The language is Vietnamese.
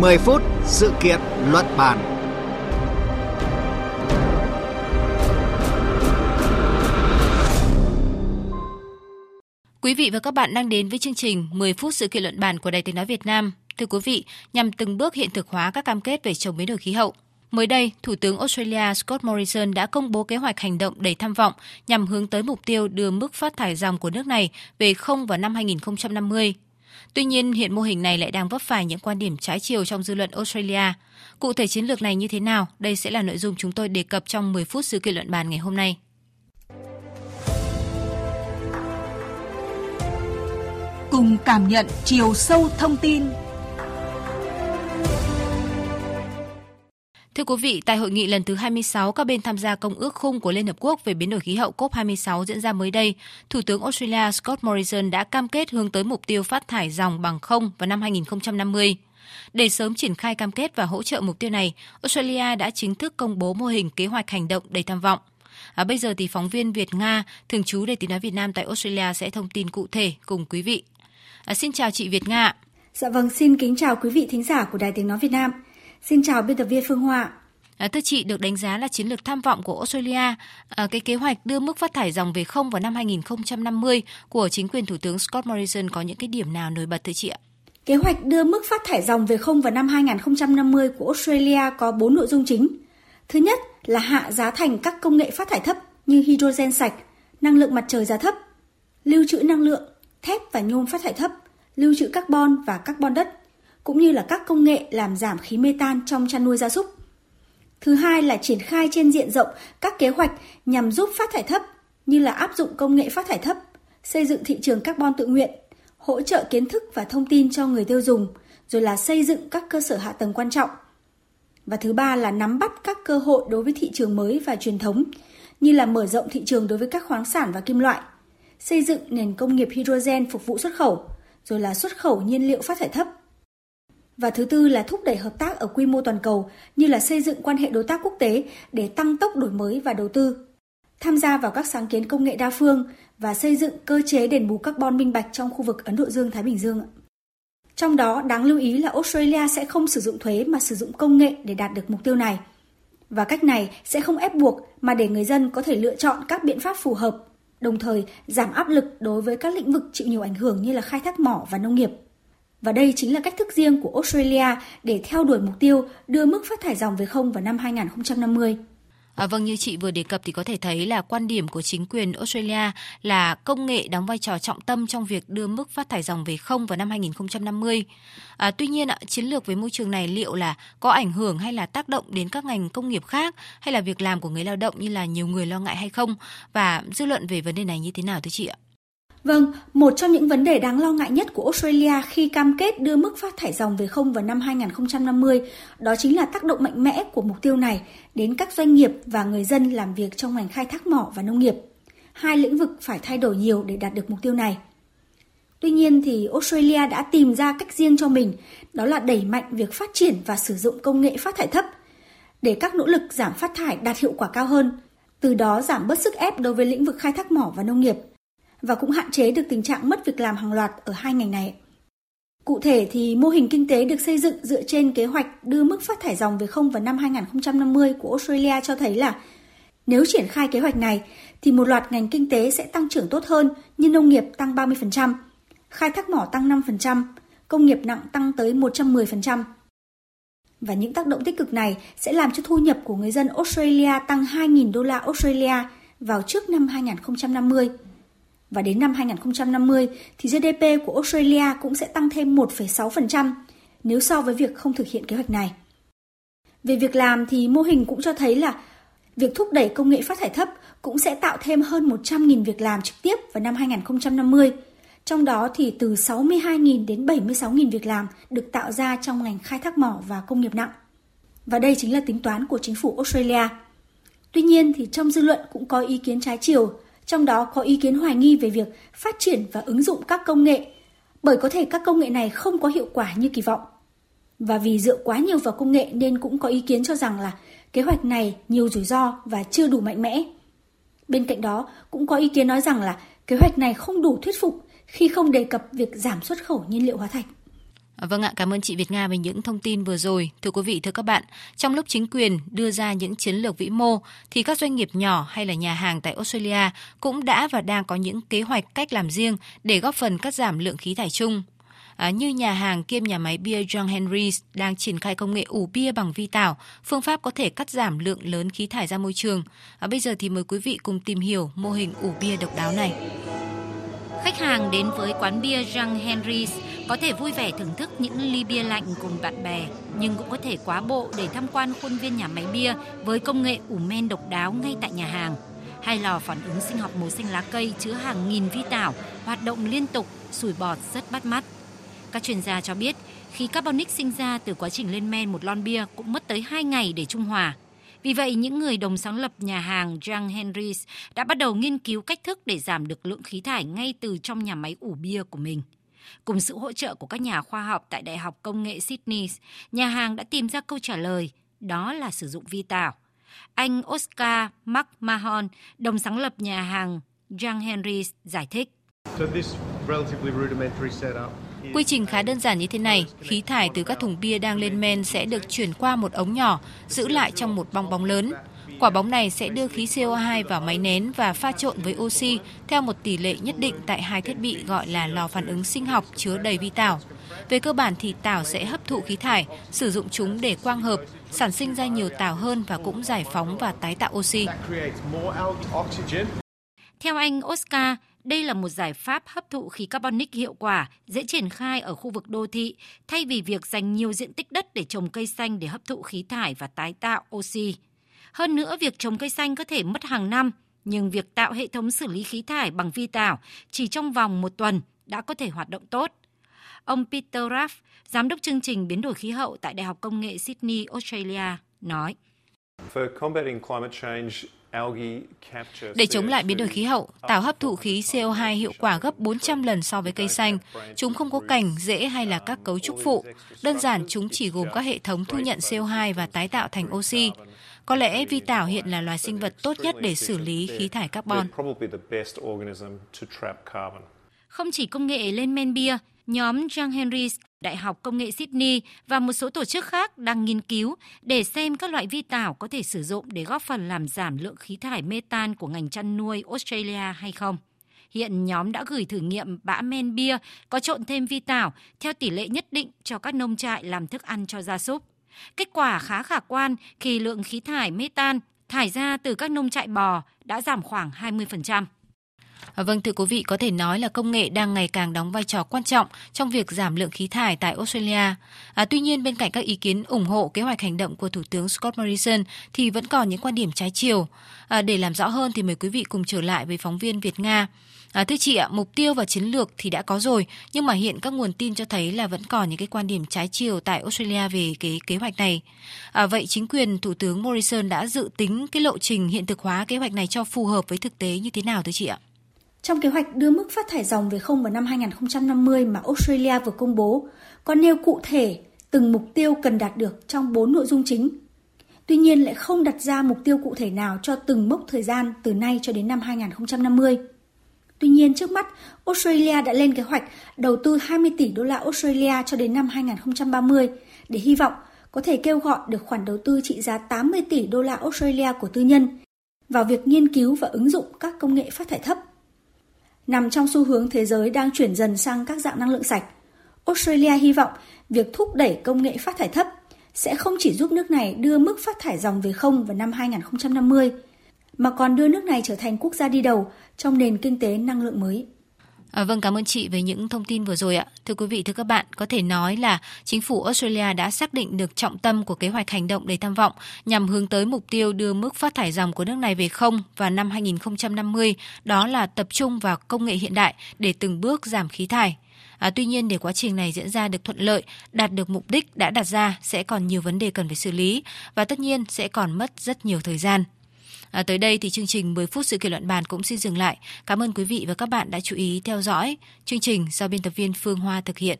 10 phút sự kiện luận bàn. Quý vị và các bạn đang đến với chương trình 10 phút sự kiện luận bàn của Đài Tiếng nói Việt Nam. Thưa quý vị, nhằm từng bước hiện thực hóa các cam kết về chống biến đổi khí hậu, Mới đây, Thủ tướng Australia Scott Morrison đã công bố kế hoạch hành động đầy tham vọng nhằm hướng tới mục tiêu đưa mức phát thải dòng của nước này về không vào năm 2050. Tuy nhiên, hiện mô hình này lại đang vấp phải những quan điểm trái chiều trong dư luận Australia. Cụ thể chiến lược này như thế nào? Đây sẽ là nội dung chúng tôi đề cập trong 10 phút sự kiện luận bàn ngày hôm nay. Cùng cảm nhận chiều sâu thông tin Thưa quý vị, tại hội nghị lần thứ 26 các bên tham gia Công ước khung của Liên Hợp Quốc về biến đổi khí hậu COP26 diễn ra mới đây, Thủ tướng Australia Scott Morrison đã cam kết hướng tới mục tiêu phát thải dòng bằng không vào năm 2050. Để sớm triển khai cam kết và hỗ trợ mục tiêu này, Australia đã chính thức công bố mô hình kế hoạch hành động đầy tham vọng. À, bây giờ thì phóng viên Việt Nga, thường trú Đài tiếng nói Việt Nam tại Australia sẽ thông tin cụ thể cùng quý vị. À, xin chào chị Việt Nga. Dạ vâng, xin kính chào quý vị thính giả của Đài tiếng nói Việt Nam. Xin chào biên tập viên Phương Hoa. À, thưa chị, được đánh giá là chiến lược tham vọng của Australia, à, cái kế hoạch đưa mức phát thải dòng về không vào năm 2050 của chính quyền Thủ tướng Scott Morrison có những cái điểm nào nổi bật thưa chị ạ? Kế hoạch đưa mức phát thải dòng về không vào năm 2050 của Australia có 4 nội dung chính. Thứ nhất là hạ giá thành các công nghệ phát thải thấp như hydrogen sạch, năng lượng mặt trời giá thấp, lưu trữ năng lượng, thép và nhôm phát thải thấp, lưu trữ carbon và carbon đất cũng như là các công nghệ làm giảm khí mê tan trong chăn nuôi gia súc. Thứ hai là triển khai trên diện rộng các kế hoạch nhằm giúp phát thải thấp như là áp dụng công nghệ phát thải thấp, xây dựng thị trường carbon tự nguyện, hỗ trợ kiến thức và thông tin cho người tiêu dùng, rồi là xây dựng các cơ sở hạ tầng quan trọng. Và thứ ba là nắm bắt các cơ hội đối với thị trường mới và truyền thống, như là mở rộng thị trường đối với các khoáng sản và kim loại, xây dựng nền công nghiệp hydrogen phục vụ xuất khẩu, rồi là xuất khẩu nhiên liệu phát thải thấp và thứ tư là thúc đẩy hợp tác ở quy mô toàn cầu như là xây dựng quan hệ đối tác quốc tế để tăng tốc đổi mới và đầu tư, tham gia vào các sáng kiến công nghệ đa phương và xây dựng cơ chế đền bù carbon minh bạch trong khu vực Ấn Độ Dương-Thái Bình Dương. Trong đó, đáng lưu ý là Australia sẽ không sử dụng thuế mà sử dụng công nghệ để đạt được mục tiêu này. Và cách này sẽ không ép buộc mà để người dân có thể lựa chọn các biện pháp phù hợp, đồng thời giảm áp lực đối với các lĩnh vực chịu nhiều ảnh hưởng như là khai thác mỏ và nông nghiệp. Và đây chính là cách thức riêng của Australia để theo đuổi mục tiêu đưa mức phát thải dòng về không vào năm 2050. À, vâng như chị vừa đề cập thì có thể thấy là quan điểm của chính quyền Australia là công nghệ đóng vai trò trọng tâm trong việc đưa mức phát thải dòng về không vào năm 2050. À, tuy nhiên chiến lược với môi trường này liệu là có ảnh hưởng hay là tác động đến các ngành công nghiệp khác hay là việc làm của người lao động như là nhiều người lo ngại hay không và dư luận về vấn đề này như thế nào thưa chị ạ? Vâng, một trong những vấn đề đáng lo ngại nhất của Australia khi cam kết đưa mức phát thải dòng về không vào năm 2050 đó chính là tác động mạnh mẽ của mục tiêu này đến các doanh nghiệp và người dân làm việc trong ngành khai thác mỏ và nông nghiệp. Hai lĩnh vực phải thay đổi nhiều để đạt được mục tiêu này. Tuy nhiên thì Australia đã tìm ra cách riêng cho mình, đó là đẩy mạnh việc phát triển và sử dụng công nghệ phát thải thấp để các nỗ lực giảm phát thải đạt hiệu quả cao hơn, từ đó giảm bớt sức ép đối với lĩnh vực khai thác mỏ và nông nghiệp và cũng hạn chế được tình trạng mất việc làm hàng loạt ở hai ngành này. Cụ thể thì mô hình kinh tế được xây dựng dựa trên kế hoạch đưa mức phát thải dòng về không vào năm 2050 của Australia cho thấy là nếu triển khai kế hoạch này thì một loạt ngành kinh tế sẽ tăng trưởng tốt hơn như nông nghiệp tăng 30%, khai thác mỏ tăng 5%, công nghiệp nặng tăng tới 110%. Và những tác động tích cực này sẽ làm cho thu nhập của người dân Australia tăng 2.000 đô la Australia vào trước năm 2050. Và đến năm 2050 thì GDP của Australia cũng sẽ tăng thêm 1,6% nếu so với việc không thực hiện kế hoạch này. Về việc làm thì mô hình cũng cho thấy là việc thúc đẩy công nghệ phát thải thấp cũng sẽ tạo thêm hơn 100.000 việc làm trực tiếp vào năm 2050. Trong đó thì từ 62.000 đến 76.000 việc làm được tạo ra trong ngành khai thác mỏ và công nghiệp nặng. Và đây chính là tính toán của chính phủ Australia. Tuy nhiên thì trong dư luận cũng có ý kiến trái chiều trong đó có ý kiến hoài nghi về việc phát triển và ứng dụng các công nghệ, bởi có thể các công nghệ này không có hiệu quả như kỳ vọng. Và vì dựa quá nhiều vào công nghệ nên cũng có ý kiến cho rằng là kế hoạch này nhiều rủi ro và chưa đủ mạnh mẽ. Bên cạnh đó, cũng có ý kiến nói rằng là kế hoạch này không đủ thuyết phục khi không đề cập việc giảm xuất khẩu nhiên liệu hóa thạch. À, vâng ạ, cảm ơn chị Việt Nga về những thông tin vừa rồi. Thưa quý vị, thưa các bạn, trong lúc chính quyền đưa ra những chiến lược vĩ mô, thì các doanh nghiệp nhỏ hay là nhà hàng tại Australia cũng đã và đang có những kế hoạch cách làm riêng để góp phần cắt giảm lượng khí thải chung. À, như nhà hàng kiêm nhà máy bia John Henry's đang triển khai công nghệ ủ bia bằng vi tảo, phương pháp có thể cắt giảm lượng lớn khí thải ra môi trường. À, bây giờ thì mời quý vị cùng tìm hiểu mô hình ủ bia độc đáo này. Khách hàng đến với quán bia Jean Henry's có thể vui vẻ thưởng thức những ly bia lạnh cùng bạn bè, nhưng cũng có thể quá bộ để tham quan khuôn viên nhà máy bia với công nghệ ủ men độc đáo ngay tại nhà hàng. Hai lò phản ứng sinh học màu xanh lá cây chứa hàng nghìn vi tảo, hoạt động liên tục, sủi bọt rất bắt mắt. Các chuyên gia cho biết, khí carbonic sinh ra từ quá trình lên men một lon bia cũng mất tới 2 ngày để trung hòa. Vì vậy, những người đồng sáng lập nhà hàng John Henry's đã bắt đầu nghiên cứu cách thức để giảm được lượng khí thải ngay từ trong nhà máy ủ bia của mình. Cùng sự hỗ trợ của các nhà khoa học tại Đại học Công nghệ Sydney, nhà hàng đã tìm ra câu trả lời, đó là sử dụng vi tảo. Anh Oscar McMahon, đồng sáng lập nhà hàng John Henry's, giải thích. So this relatively rudimentary setup Quy trình khá đơn giản như thế này, khí thải từ các thùng bia đang lên men sẽ được chuyển qua một ống nhỏ, giữ lại trong một bong bóng lớn. Quả bóng này sẽ đưa khí CO2 vào máy nén và pha trộn với oxy theo một tỷ lệ nhất định tại hai thiết bị gọi là lò phản ứng sinh học chứa đầy vi tảo. Về cơ bản thì tảo sẽ hấp thụ khí thải, sử dụng chúng để quang hợp, sản sinh ra nhiều tảo hơn và cũng giải phóng và tái tạo oxy. Theo anh Oscar, đây là một giải pháp hấp thụ khí carbonic hiệu quả, dễ triển khai ở khu vực đô thị, thay vì việc dành nhiều diện tích đất để trồng cây xanh để hấp thụ khí thải và tái tạo oxy. Hơn nữa, việc trồng cây xanh có thể mất hàng năm, nhưng việc tạo hệ thống xử lý khí thải bằng vi tảo chỉ trong vòng một tuần đã có thể hoạt động tốt. Ông Peter Raff, giám đốc chương trình biến đổi khí hậu tại Đại học Công nghệ Sydney, Australia, nói. For combating climate change, để chống lại biến đổi khí hậu, tảo hấp thụ khí CO2 hiệu quả gấp 400 lần so với cây xanh. Chúng không có cành, rễ hay là các cấu trúc phụ. Đơn giản chúng chỉ gồm các hệ thống thu nhận CO2 và tái tạo thành oxy. Có lẽ vi tảo hiện là loài sinh vật tốt nhất để xử lý khí thải carbon. Không chỉ công nghệ lên men bia, nhóm John Henry's, Đại học Công nghệ Sydney và một số tổ chức khác đang nghiên cứu để xem các loại vi tảo có thể sử dụng để góp phần làm giảm lượng khí thải metan của ngành chăn nuôi Australia hay không. Hiện nhóm đã gửi thử nghiệm bã men bia có trộn thêm vi tảo theo tỷ lệ nhất định cho các nông trại làm thức ăn cho gia súc. Kết quả khá khả quan khi lượng khí thải metan thải ra từ các nông trại bò đã giảm khoảng 20%. À, vâng, thưa quý vị, có thể nói là công nghệ đang ngày càng đóng vai trò quan trọng trong việc giảm lượng khí thải tại Australia. À, tuy nhiên, bên cạnh các ý kiến ủng hộ kế hoạch hành động của Thủ tướng Scott Morrison thì vẫn còn những quan điểm trái chiều. À, để làm rõ hơn thì mời quý vị cùng trở lại với phóng viên Việt Nga. À, thưa chị ạ, mục tiêu và chiến lược thì đã có rồi, nhưng mà hiện các nguồn tin cho thấy là vẫn còn những cái quan điểm trái chiều tại Australia về cái kế hoạch này. À, vậy chính quyền Thủ tướng Morrison đã dự tính cái lộ trình hiện thực hóa kế hoạch này cho phù hợp với thực tế như thế nào thưa chị ạ? Trong kế hoạch đưa mức phát thải dòng về không vào năm 2050 mà Australia vừa công bố, có nêu cụ thể từng mục tiêu cần đạt được trong 4 nội dung chính. Tuy nhiên lại không đặt ra mục tiêu cụ thể nào cho từng mốc thời gian từ nay cho đến năm 2050. Tuy nhiên trước mắt, Australia đã lên kế hoạch đầu tư 20 tỷ đô la Australia cho đến năm 2030 để hy vọng có thể kêu gọi được khoản đầu tư trị giá 80 tỷ đô la Australia của tư nhân vào việc nghiên cứu và ứng dụng các công nghệ phát thải thấp Nằm trong xu hướng thế giới đang chuyển dần sang các dạng năng lượng sạch, Australia hy vọng việc thúc đẩy công nghệ phát thải thấp sẽ không chỉ giúp nước này đưa mức phát thải dòng về không vào năm 2050, mà còn đưa nước này trở thành quốc gia đi đầu trong nền kinh tế năng lượng mới. À, vâng, cảm ơn chị về những thông tin vừa rồi ạ. Thưa quý vị, thưa các bạn, có thể nói là chính phủ Australia đã xác định được trọng tâm của kế hoạch hành động đầy tham vọng nhằm hướng tới mục tiêu đưa mức phát thải dòng của nước này về không vào năm 2050, đó là tập trung vào công nghệ hiện đại để từng bước giảm khí thải. À, tuy nhiên để quá trình này diễn ra được thuận lợi, đạt được mục đích đã đặt ra sẽ còn nhiều vấn đề cần phải xử lý và tất nhiên sẽ còn mất rất nhiều thời gian. À, tới đây thì chương trình 10 phút sự kiện luận bàn cũng xin dừng lại. Cảm ơn quý vị và các bạn đã chú ý theo dõi. Chương trình do biên tập viên Phương Hoa thực hiện.